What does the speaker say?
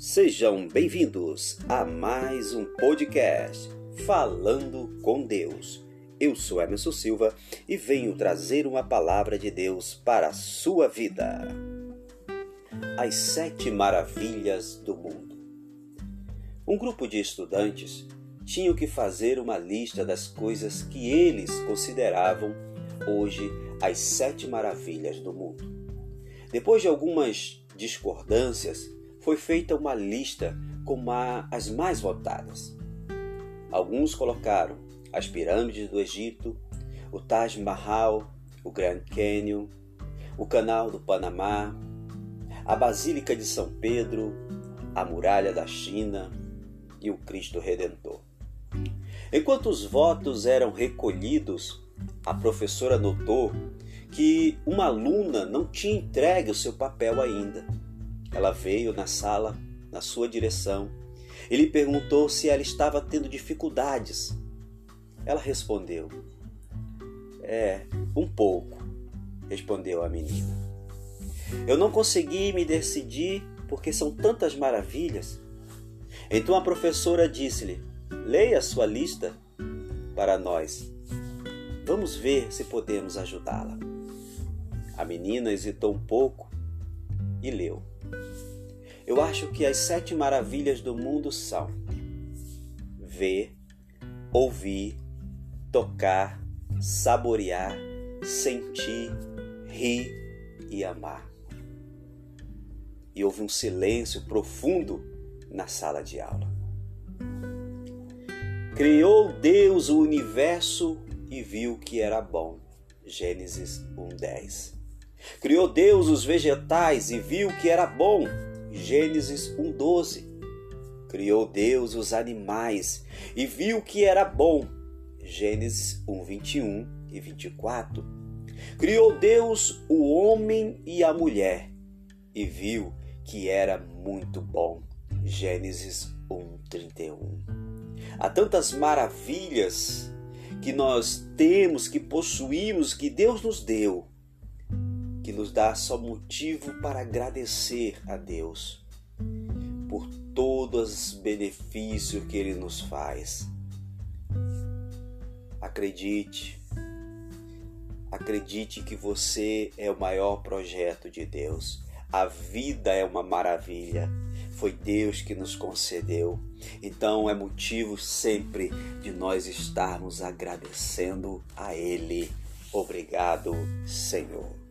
Sejam bem-vindos a mais um podcast Falando com Deus. Eu sou Emerson Silva e venho trazer uma palavra de Deus para a sua vida. As Sete Maravilhas do Mundo. Um grupo de estudantes tinham que fazer uma lista das coisas que eles consideravam hoje as sete maravilhas do mundo. Depois de algumas discordâncias, foi feita uma lista com as mais votadas. Alguns colocaram as pirâmides do Egito, o Taj Mahal, o Grand Canyon, o Canal do Panamá, a Basílica de São Pedro, a Muralha da China e o Cristo Redentor. Enquanto os votos eram recolhidos, a professora notou que uma aluna não tinha entregue o seu papel ainda. Ela veio na sala, na sua direção, e lhe perguntou se ela estava tendo dificuldades. Ela respondeu: É, um pouco, respondeu a menina. Eu não consegui me decidir porque são tantas maravilhas. Então a professora disse-lhe: Leia sua lista para nós. Vamos ver se podemos ajudá-la. A menina hesitou um pouco e leu. Eu acho que as sete maravilhas do mundo são ver, ouvir, tocar, saborear, sentir, rir e amar. E houve um silêncio profundo na sala de aula. Criou Deus o universo e viu que era bom. Gênesis 1:10. Criou Deus os vegetais e viu que era bom. Gênesis 1:12. Criou Deus os animais e viu que era bom. Gênesis 1:21 e 24. Criou Deus o homem e a mulher e viu que era muito bom. Gênesis 1:31. Há tantas maravilhas que nós temos, que possuímos, que Deus nos deu que nos dá só motivo para agradecer a Deus por todos os benefícios que Ele nos faz. Acredite, acredite que você é o maior projeto de Deus. A vida é uma maravilha. Foi Deus que nos concedeu. Então é motivo sempre de nós estarmos agradecendo a Ele. Obrigado, Senhor.